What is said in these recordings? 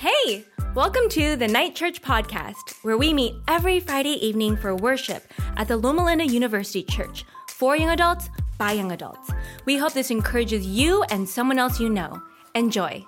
Hey, welcome to the Night Church Podcast, where we meet every Friday evening for worship at the Loma Linda University Church for young adults by young adults. We hope this encourages you and someone else you know. Enjoy.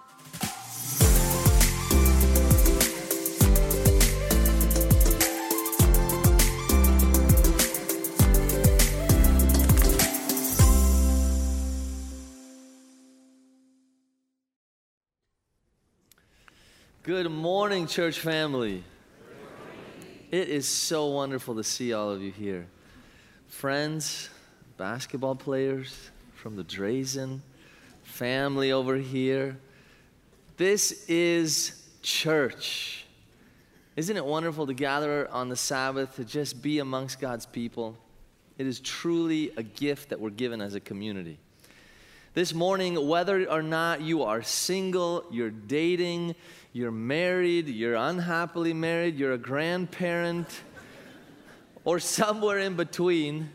Good morning, church family. It is so wonderful to see all of you here. Friends, basketball players from the Drazen, family over here. This is church. Isn't it wonderful to gather on the Sabbath to just be amongst God's people? It is truly a gift that we're given as a community. This morning, whether or not you are single, you're dating, you're married, you're unhappily married, you're a grandparent, or somewhere in between,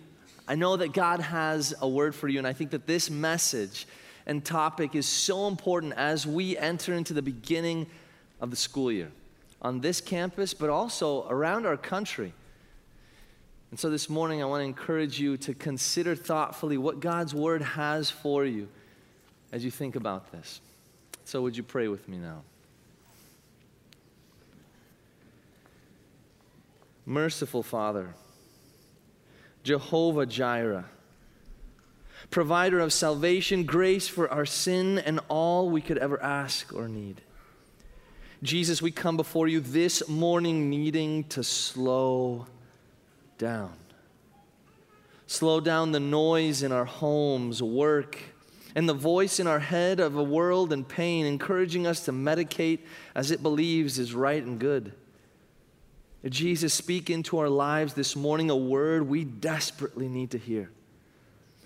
I know that God has a word for you, and I think that this message and topic is so important as we enter into the beginning of the school year on this campus, but also around our country. And so this morning, I want to encourage you to consider thoughtfully what God's word has for you as you think about this. So, would you pray with me now? Merciful Father, Jehovah Jireh, provider of salvation, grace for our sin, and all we could ever ask or need. Jesus, we come before you this morning needing to slow down. Slow down the noise in our homes, work, and the voice in our head of a world in pain, encouraging us to medicate as it believes is right and good. Jesus, speak into our lives this morning a word we desperately need to hear.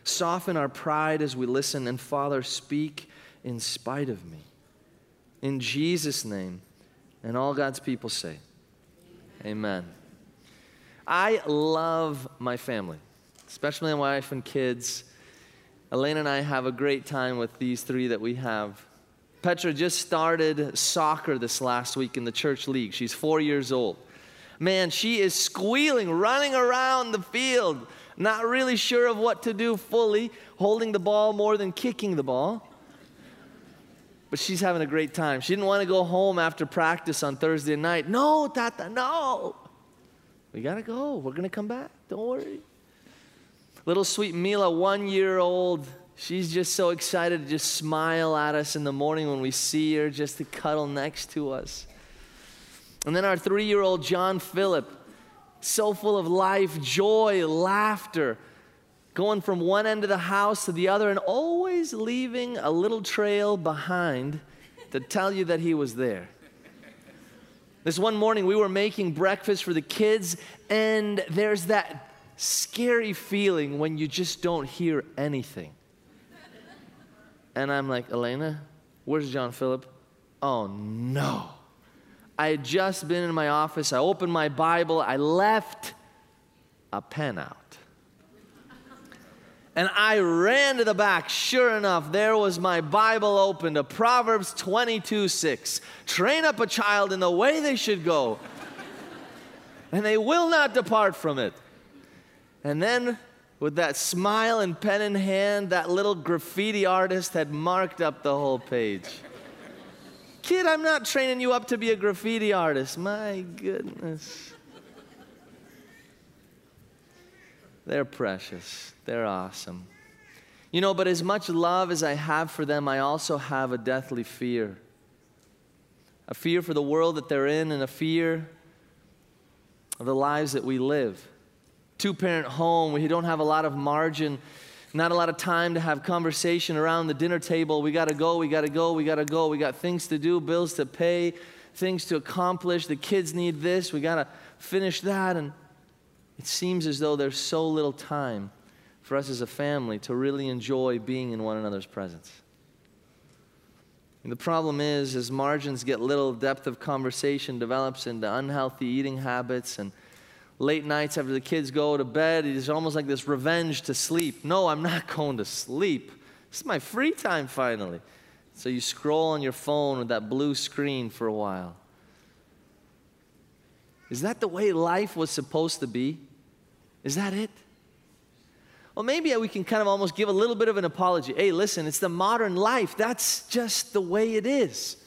Soften our pride as we listen, and Father, speak in spite of me. In Jesus' name, and all God's people say, Amen. I love my family, especially my wife and kids. Elaine and I have a great time with these three that we have. Petra just started soccer this last week in the church league. She's four years old man, she is squealing, running around the field, not really sure of what to do fully, holding the ball more than kicking the ball. But she's having a great time. She didn't want to go home after practice on Thursday night. No, Tata, no. We got to go. We're going to come back. Don't worry. Little sweet Mila, one year old, she's just so excited to just smile at us in the morning when we see her, just to cuddle next to us. And then our three year old John Philip, so full of life, joy, laughter, going from one end of the house to the other and always leaving a little trail behind to tell you that he was there. This one morning, we were making breakfast for the kids, and there's that scary feeling when you just don't hear anything. And I'm like, Elena, where's John Philip? Oh no. I had just been in my office. I opened my Bible. I left a pen out. And I ran to the back. Sure enough, there was my Bible open to Proverbs 22 6. Train up a child in the way they should go, and they will not depart from it. And then, with that smile and pen in hand, that little graffiti artist had marked up the whole page. Kid, I'm not training you up to be a graffiti artist. My goodness. They're precious. They're awesome. You know, but as much love as I have for them, I also have a deathly fear. A fear for the world that they're in, and a fear of the lives that we live. Two parent home, we don't have a lot of margin not a lot of time to have conversation around the dinner table. We got to go, we got to go, we got to go. We got things to do, bills to pay, things to accomplish. The kids need this, we got to finish that. And it seems as though there's so little time for us as a family to really enjoy being in one another's presence. And the problem is, as margins get little, depth of conversation develops into unhealthy eating habits and late nights after the kids go to bed. It's almost like this revenge to sleep. No, I'm not going to sleep. This is my free time finally. So you scroll on your phone with that blue screen for a while. Is that the way life was supposed to be? Is that it? Well, maybe we can kind of almost give a little bit of an apology. Hey, listen, it's the modern life. That's just the way it is.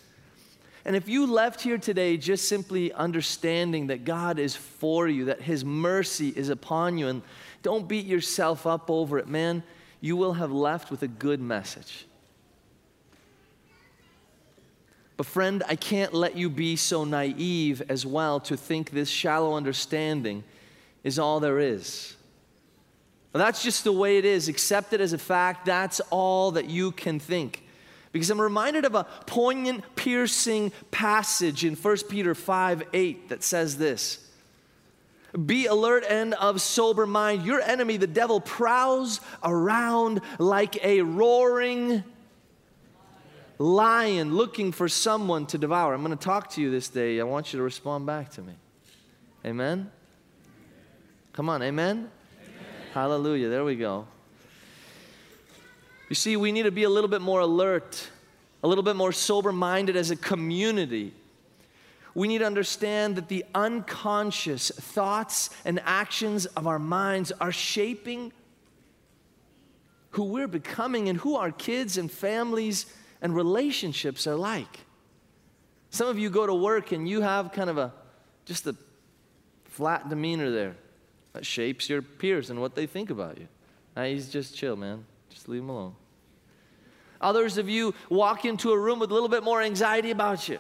And if you left here today just simply understanding that God is for you, that His mercy is upon you, and don't beat yourself up over it, man, you will have left with a good message. But, friend, I can't let you be so naive as well to think this shallow understanding is all there is. Well, that's just the way it is. Accept it as a fact. That's all that you can think. Because I'm reminded of a poignant, piercing passage in 1 Peter 5 8 that says this Be alert and of sober mind. Your enemy, the devil, prowls around like a roaring lion looking for someone to devour. I'm going to talk to you this day. I want you to respond back to me. Amen? Come on, amen? amen? Hallelujah. There we go. You see, we need to be a little bit more alert, a little bit more sober minded as a community. We need to understand that the unconscious thoughts and actions of our minds are shaping who we're becoming and who our kids and families and relationships are like. Some of you go to work and you have kind of a just a flat demeanor there that shapes your peers and what they think about you. Now, he's just chill, man. Just leave him alone. Others of you walk into a room with a little bit more anxiety about you.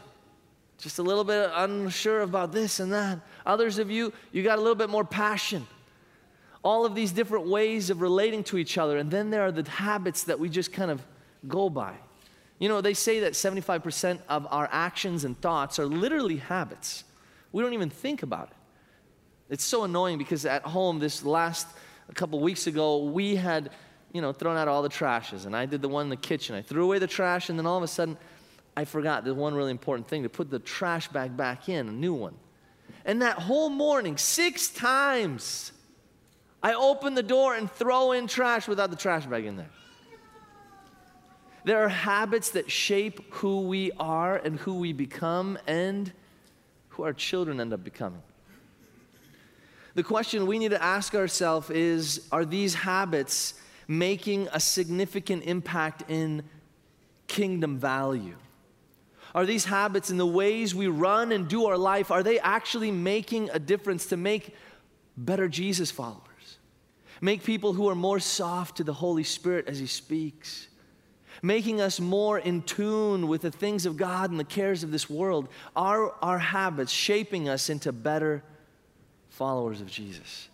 Just a little bit unsure about this and that. Others of you, you got a little bit more passion. All of these different ways of relating to each other. And then there are the habits that we just kind of go by. You know, they say that 75% of our actions and thoughts are literally habits. We don't even think about it. It's so annoying because at home, this last a couple weeks ago, we had, you know, thrown out all the trashes, and I did the one in the kitchen. I threw away the trash, and then all of a sudden, I forgot the one really important thing to put the trash bag back in, a new one. And that whole morning, six times, I open the door and throw in trash without the trash bag in there. There are habits that shape who we are and who we become and who our children end up becoming. The question we need to ask ourselves is Are these habits making a significant impact in kingdom value? Are these habits and the ways we run and do our life, are they actually making a difference to make better Jesus followers? Make people who are more soft to the Holy Spirit as He speaks? making us more in tune with the things of God and the cares of this world, Are our habits shaping us into better followers of Jesus.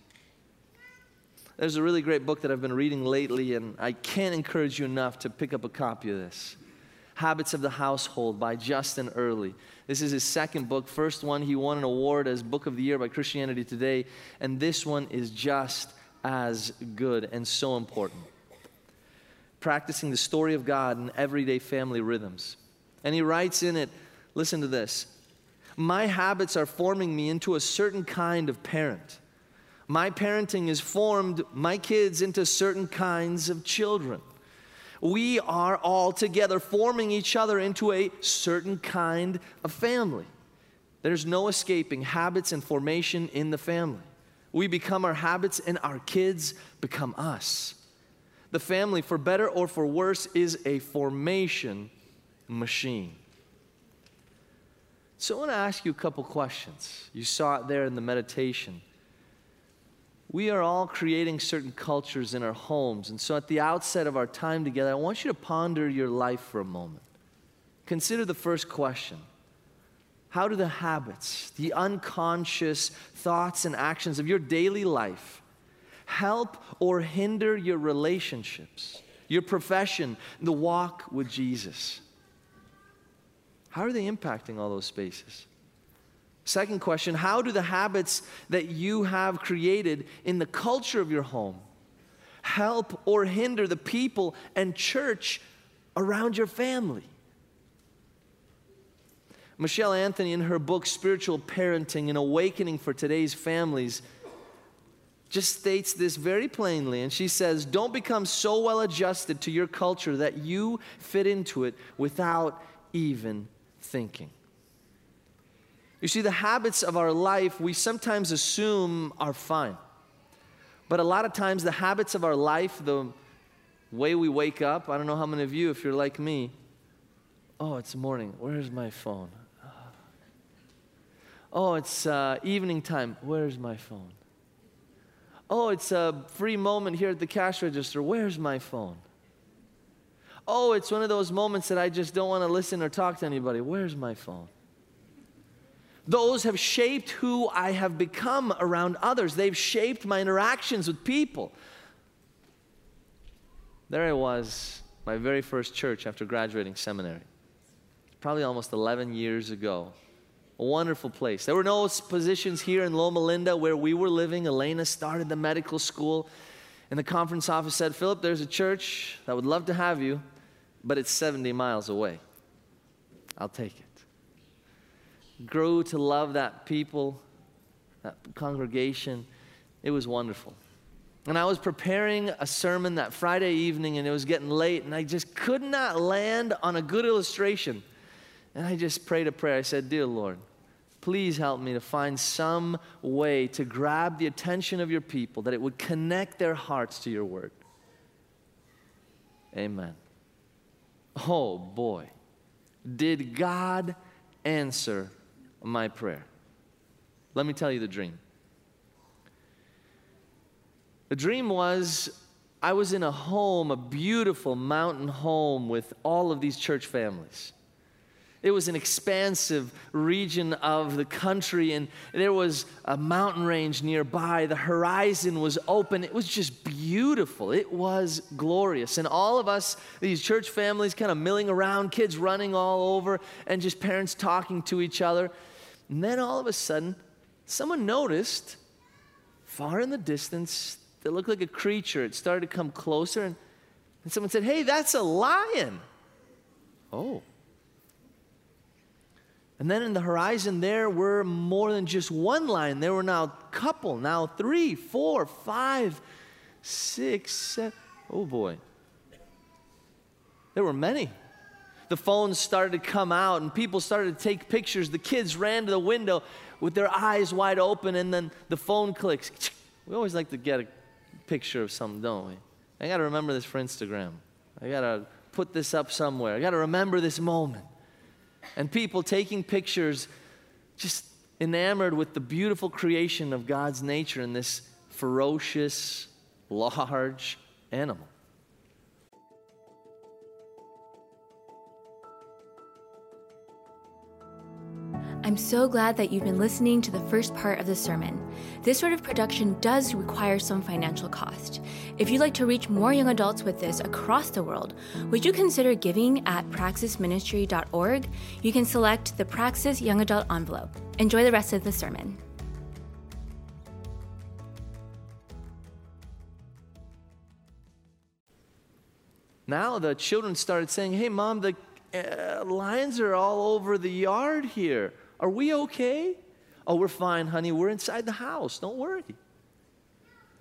There's a really great book that I've been reading lately, and I can't encourage you enough to pick up a copy of this. Habits of the Household by Justin Earley. This is his second book. First one, he won an award as Book of the Year by Christianity Today, and this one is just as good and so important practicing the story of God in everyday family rhythms. And he writes in it listen to this My habits are forming me into a certain kind of parent. My parenting has formed my kids into certain kinds of children. We are all together forming each other into a certain kind of family. There's no escaping habits and formation in the family. We become our habits, and our kids become us. The family, for better or for worse, is a formation machine. So I want to ask you a couple questions. You saw it there in the meditation. We are all creating certain cultures in our homes. And so at the outset of our time together, I want you to ponder your life for a moment. Consider the first question How do the habits, the unconscious thoughts and actions of your daily life, help or hinder your relationships, your profession, the walk with Jesus? How are they impacting all those spaces? Second question How do the habits that you have created in the culture of your home help or hinder the people and church around your family? Michelle Anthony, in her book Spiritual Parenting and Awakening for Today's Families, just states this very plainly. And she says, Don't become so well adjusted to your culture that you fit into it without even thinking. You see, the habits of our life we sometimes assume are fine. But a lot of times, the habits of our life, the way we wake up, I don't know how many of you, if you're like me, oh, it's morning. Where's my phone? Oh, it's uh, evening time. Where's my phone? Oh, it's a free moment here at the cash register. Where's my phone? Oh, it's one of those moments that I just don't want to listen or talk to anybody. Where's my phone? Those have shaped who I have become around others. They've shaped my interactions with people. There I was, my very first church after graduating seminary. Probably almost 11 years ago. A wonderful place. There were no positions here in Loma Linda where we were living. Elena started the medical school, and the conference office said, Filip, there's a church that would love to have you, but it's 70 miles away. I'll take it. Grew to love that people, that congregation. It was wonderful. And I was preparing a sermon that Friday evening, and it was getting late, and I just could not land on a good illustration. And I just prayed a prayer. I said, Dear Lord, please help me to find some way to grab the attention of your people, that it would connect their hearts to your word. Amen. Oh boy, did God answer my prayer? Let me tell you the dream. The dream was I was in a home, a beautiful mountain home with all of these church families. It was an expansive region of the country, and there was a mountain range nearby. The horizon was open. It was just beautiful. It was glorious. And all of us, these church families, kind of milling around, kids running all over, and just parents talking to each other. And then all of a sudden, someone noticed far in the distance that looked like a creature. It started to come closer, and, and someone said, Hey, that's a lion. Oh. And then in the horizon, there were more than just one line. There were now a couple, now three, four, five, six, seven. Oh boy. There were many. The phones started to come out and people started to take pictures. The kids ran to the window with their eyes wide open, and then the phone clicks. We always like to get a picture of something, don't we? I got to remember this for Instagram. I got to put this up somewhere. I got to remember this moment and people taking pictures, just enamored with the beautiful creation of God's nature in this ferocious, large animal. I'm so glad that you've been listening to the first part of the sermon. This sort of production does require some financial cost. If you'd like to reach more young adults with this across the world, would you consider giving at praxisministry.org? You can select the Praxis Young Adult envelope. Enjoy the rest of the sermon. Now the children started saying, Hey, mom, the uh, lions are all over the yard here. Are we okay? Oh, we're fine, honey. We're inside the house. Don't worry.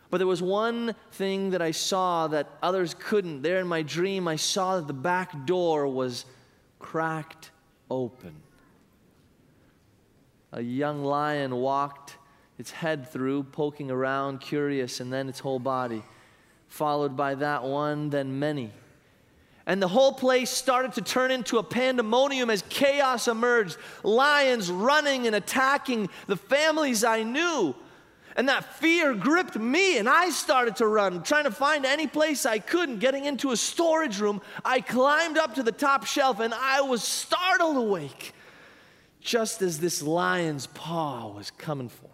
But there was one thing that I saw that others couldn't. There in my dream, I saw that the back door was cracked open. A young lion walked its head through, poking around, curious, and then its whole body, followed by that one, then many and the whole place started to turn into a pandemonium as chaos emerged. Lions running and attacking the families I knew. And that fear gripped me, and I started to run, trying to find any place I could. And getting into a storage room, I climbed up to the top shelf, and I was startled awake just as this lion's paw was coming for me.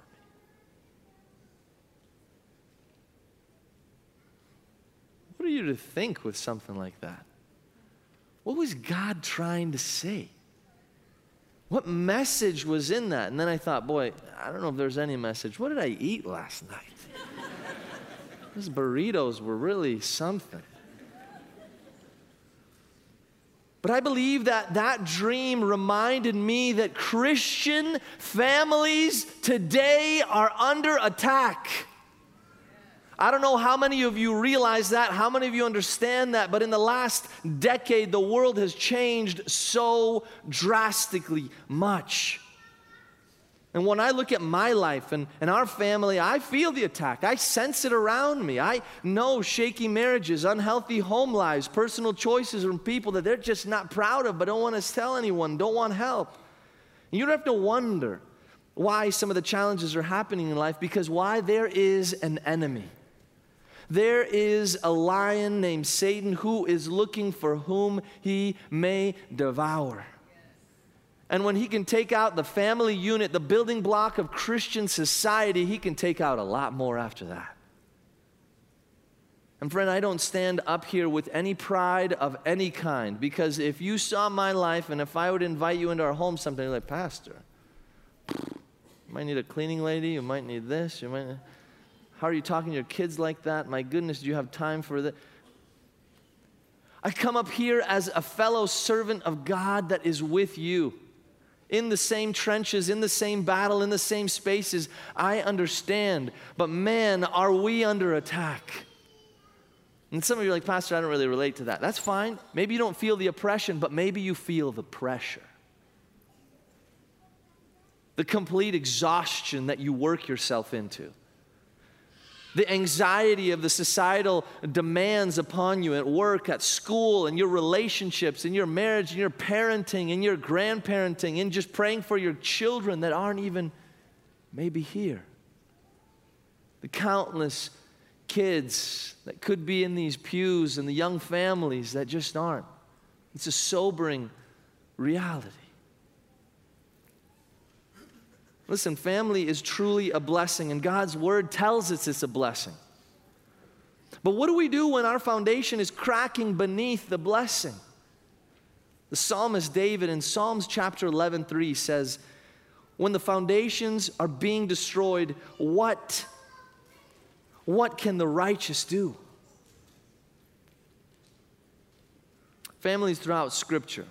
What are you to think with something like that? What was God trying to say? What message was in that? And then I thought, boy, I don't know if there's any message. What did I eat last night? Those burritos were really something. But I believe that that dream reminded me that Christian families today are under attack. I don't know how many of you realize that, how many of you understand that, but in the last decade, the world has changed so drastically much. And when I look at my life and, and our family, I feel the attack. I sense it around me. I know shaky marriages, unhealthy home lives, personal choices from people that they're just not proud of, but don't want to tell anyone, don't want help. And you don't have to wonder why some of the challenges are happening in life because why? There is an enemy. There is a lion named Satan who is looking for whom he may devour. And when he can take out the family unit, the building block of Christian society, he can take out a lot more after that. And friend, I don't stand up here with any pride of any kind because if you saw my life and if I would invite you into our home someday, like, Pastor, you might need a cleaning lady, you might need this, you might. How are you talking to your kids like that? My goodness, do you have time for that? I come up here as a fellow servant of God that is with you in the same trenches, in the same battle, in the same spaces. I understand. But man, are we under attack? And some of you are like, Pastor, I don't really relate to that. That's fine. Maybe you don't feel the oppression, but maybe you feel the pressure. The complete exhaustion that you work yourself into the anxiety of the societal demands upon you at work, at school, and your relationships, in your marriage, in your parenting, in your grandparenting, and just praying for your children that aren't even maybe here. The countless kids that could be in these pews and the young families that just aren't. It's a sobering reality. Listen, family is truly a blessing, and God's word tells us it's a blessing. But what do we do when our foundation is cracking beneath the blessing? The psalmist David in Psalms chapter 11, 3 says, When the foundations are being destroyed, what, what can the righteous do? Families throughout Scripture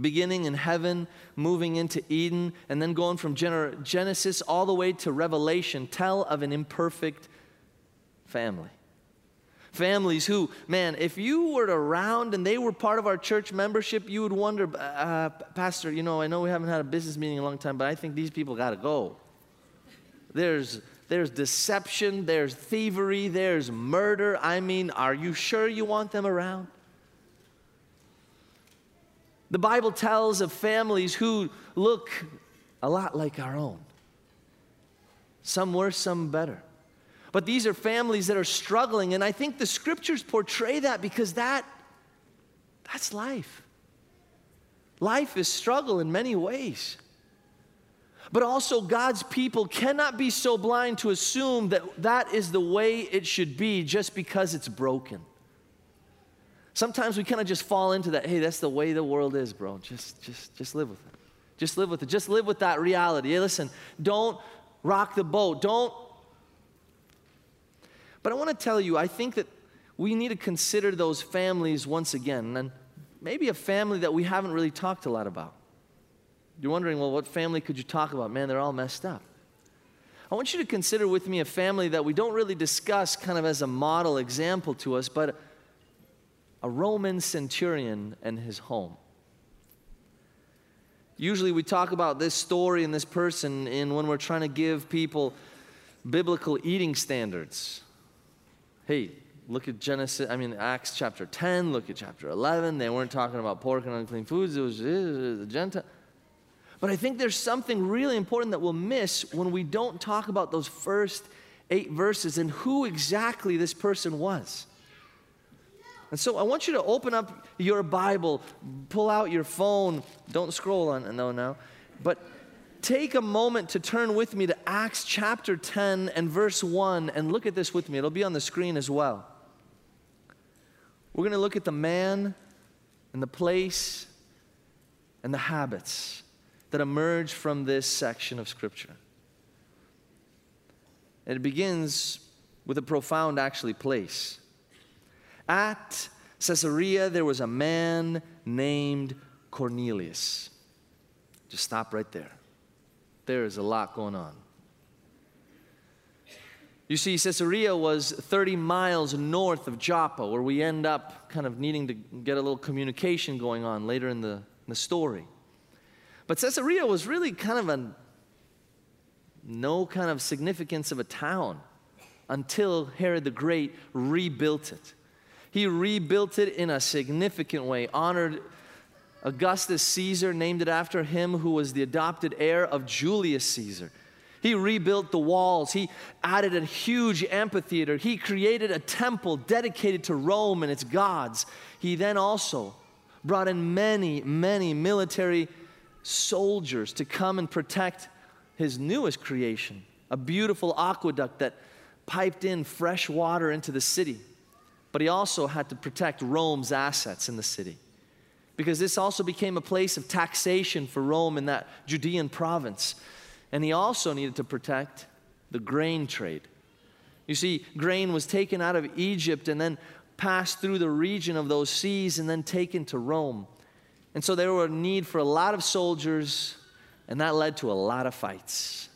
beginning in heaven, moving into Eden, and then going from Genesis all the way to Revelation, tell of an imperfect family. Families who, man, if you were around and they were part of our church membership, you would wonder, uh, Pastor, you know, I know we haven't had a business meeting in a long time, but I think these people got to go. There's there's deception, there's thievery, there's murder. I mean, are you sure you want them around? The Bible tells of families who look a lot like our own. Some worse, some better. But these are families that are struggling, and I think the scriptures portray that because that that's life. Life is struggle in many ways. But also, God's people cannot be so blind to assume that that is the way it should be just because it's broken. Sometimes we kind of just fall into that, hey, that's the way the world is, bro. Just, just, just live with it. Just live with it. Just live with that reality. Hey, listen, don't rock the boat. Don't. But I want to tell you, I think that we need to consider those families once again, and maybe a family that we haven't really talked a lot about. You're wondering, well, what family could you talk about? Man, they're all messed up. I want you to consider with me a family that we don't really discuss kind of as a model example to us, but a Roman centurion and his home. Usually we talk about this story and this person in when we're trying to give people biblical eating standards. Hey, look at Genesis, I mean Acts chapter 10, look at chapter 11. They weren't talking about pork and unclean foods, it was, it was the Gentile. But I think there's something really important that we'll miss when we don't talk about those first eight verses and who exactly this person was. And so I want you to open up your Bible, pull out your phone. Don't scroll on no no. but take a moment to turn with me to Acts chapter 10 and verse 1 and look at this with me. It'll be on the screen as well. We're going to look at the man and the place and the habits that emerge from this section of Scripture. And it begins with a profound, actually, place. At Caesarea, there was a man named Cornelius. Just stop right there. There is a lot going on. You see, Caesarea was 30 miles north of Joppa, where we end up kind of needing to get a little communication going on later in the, in the story. But Caesarea was really kind of a no kind of significance of a town until Herod the Great rebuilt it. He rebuilt it in a significant way, honored Augustus Caesar, named it after him who was the adopted heir of Julius Caesar. He rebuilt the walls. He added a huge amphitheater. He created a temple dedicated to Rome and its gods. He then also brought in many, many military soldiers to come and protect his newest creation, a beautiful aqueduct that piped in fresh water into the city. But he also had to protect Rome's assets in the city because this also became a place of taxation for Rome in that Judean province. And he also needed to protect the grain trade. You see, grain was taken out of Egypt and then passed through the region of those seas and then taken to Rome. And so there were a need for a lot of soldiers, and that led to a lot of fights.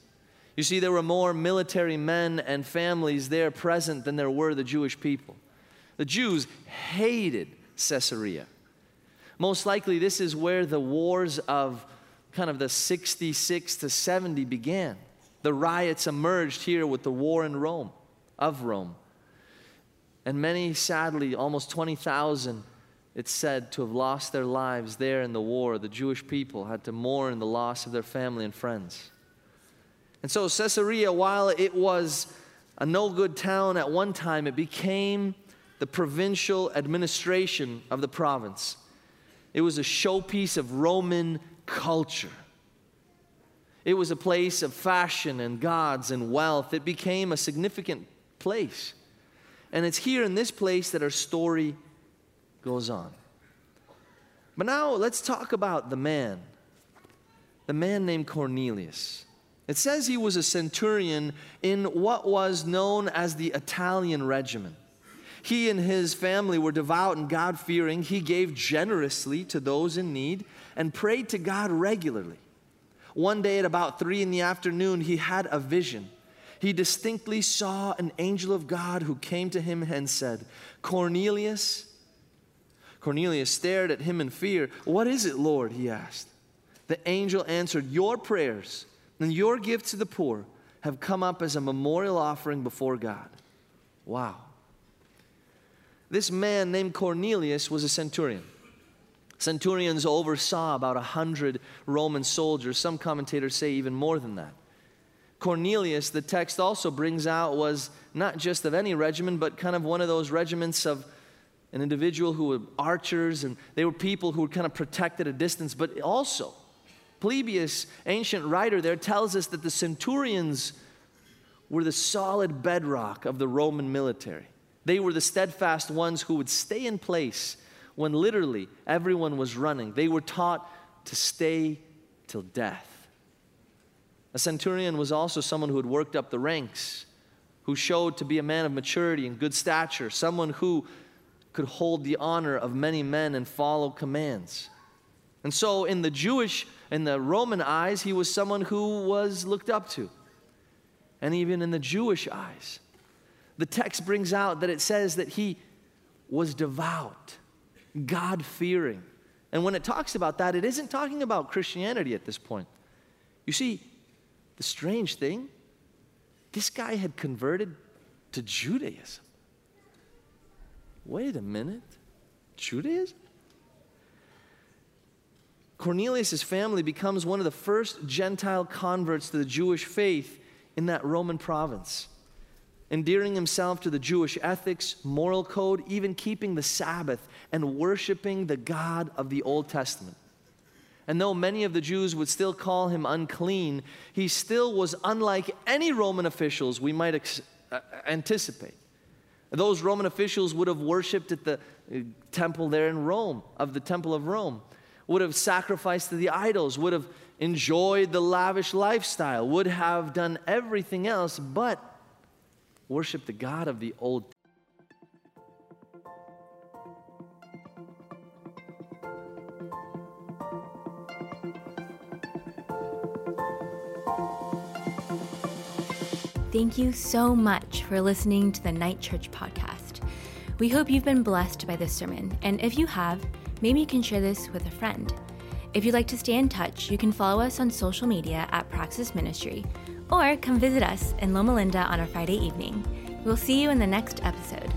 You see, there were more military men and families there present than there were the Jewish people. The Jews hated Caesarea. Most likely, this is where the wars of kind of the 66 to 70 began. The riots emerged here with the war in Rome, of Rome. And many, sadly, almost 20,000, it's said, to have lost their lives there in the war. The Jewish people had to mourn the loss of their family and friends. And so, Caesarea, while it was a no good town at one time, it became the provincial administration of the province. It was a showpiece of Roman culture. It was a place of fashion and gods and wealth. It became a significant place. And it's here in this place that our story goes on. But now let's talk about the man, the man named Cornelius. It says he was a centurion in what was known as the Italian regiment. He and his family were devout and God fearing. He gave generously to those in need and prayed to God regularly. One day at about three in the afternoon, he had a vision. He distinctly saw an angel of God who came to him and said, Cornelius. Cornelius stared at him in fear. What is it, Lord? he asked. The angel answered, Your prayers and your gift to the poor have come up as a memorial offering before God. Wow. This man named Cornelius was a centurion. Centurions oversaw about a hundred Roman soldiers. Some commentators say even more than that. Cornelius, the text also brings out, was not just of any regiment, but kind of one of those regiments of an individual who were archers, and they were people who were kind of protected at a distance, but also, Polybius, ancient writer there, tells us that the centurions were the solid bedrock of the Roman military. They were the steadfast ones who would stay in place when literally everyone was running. They were taught to stay till death. A centurion was also someone who had worked up the ranks, who showed to be a man of maturity and good stature, someone who could hold the honor of many men and follow commands. And so, in the Jewish, in the Roman eyes, he was someone who was looked up to. And even in the Jewish eyes, the text brings out that it says that he was devout, God fearing. And when it talks about that, it isn't talking about Christianity at this point. You see, the strange thing, this guy had converted to Judaism. Wait a minute, Judaism? Cornelius' family becomes one of the first Gentile converts to the Jewish faith in that Roman province endearing himself to the Jewish ethics, moral code, even keeping the Sabbath and worshiping the God of the Old Testament. And though many of the Jews would still call him unclean, he still was unlike any Roman officials we might ex- uh, anticipate. Those Roman officials would have worshiped at the uh, temple there in Rome, of the temple of Rome, would have sacrificed to the idols, would have enjoyed the lavish lifestyle, would have done everything else but worship the God of the Old Thank you so much for listening to the Night Church podcast. We hope you've been blessed by this sermon, and if you have, maybe you can share this with a friend. If you'd like to stay in touch, you can follow us on social media at Praxis Ministry or come visit us in Loma Linda on a Friday evening. We'll see you in the next episode.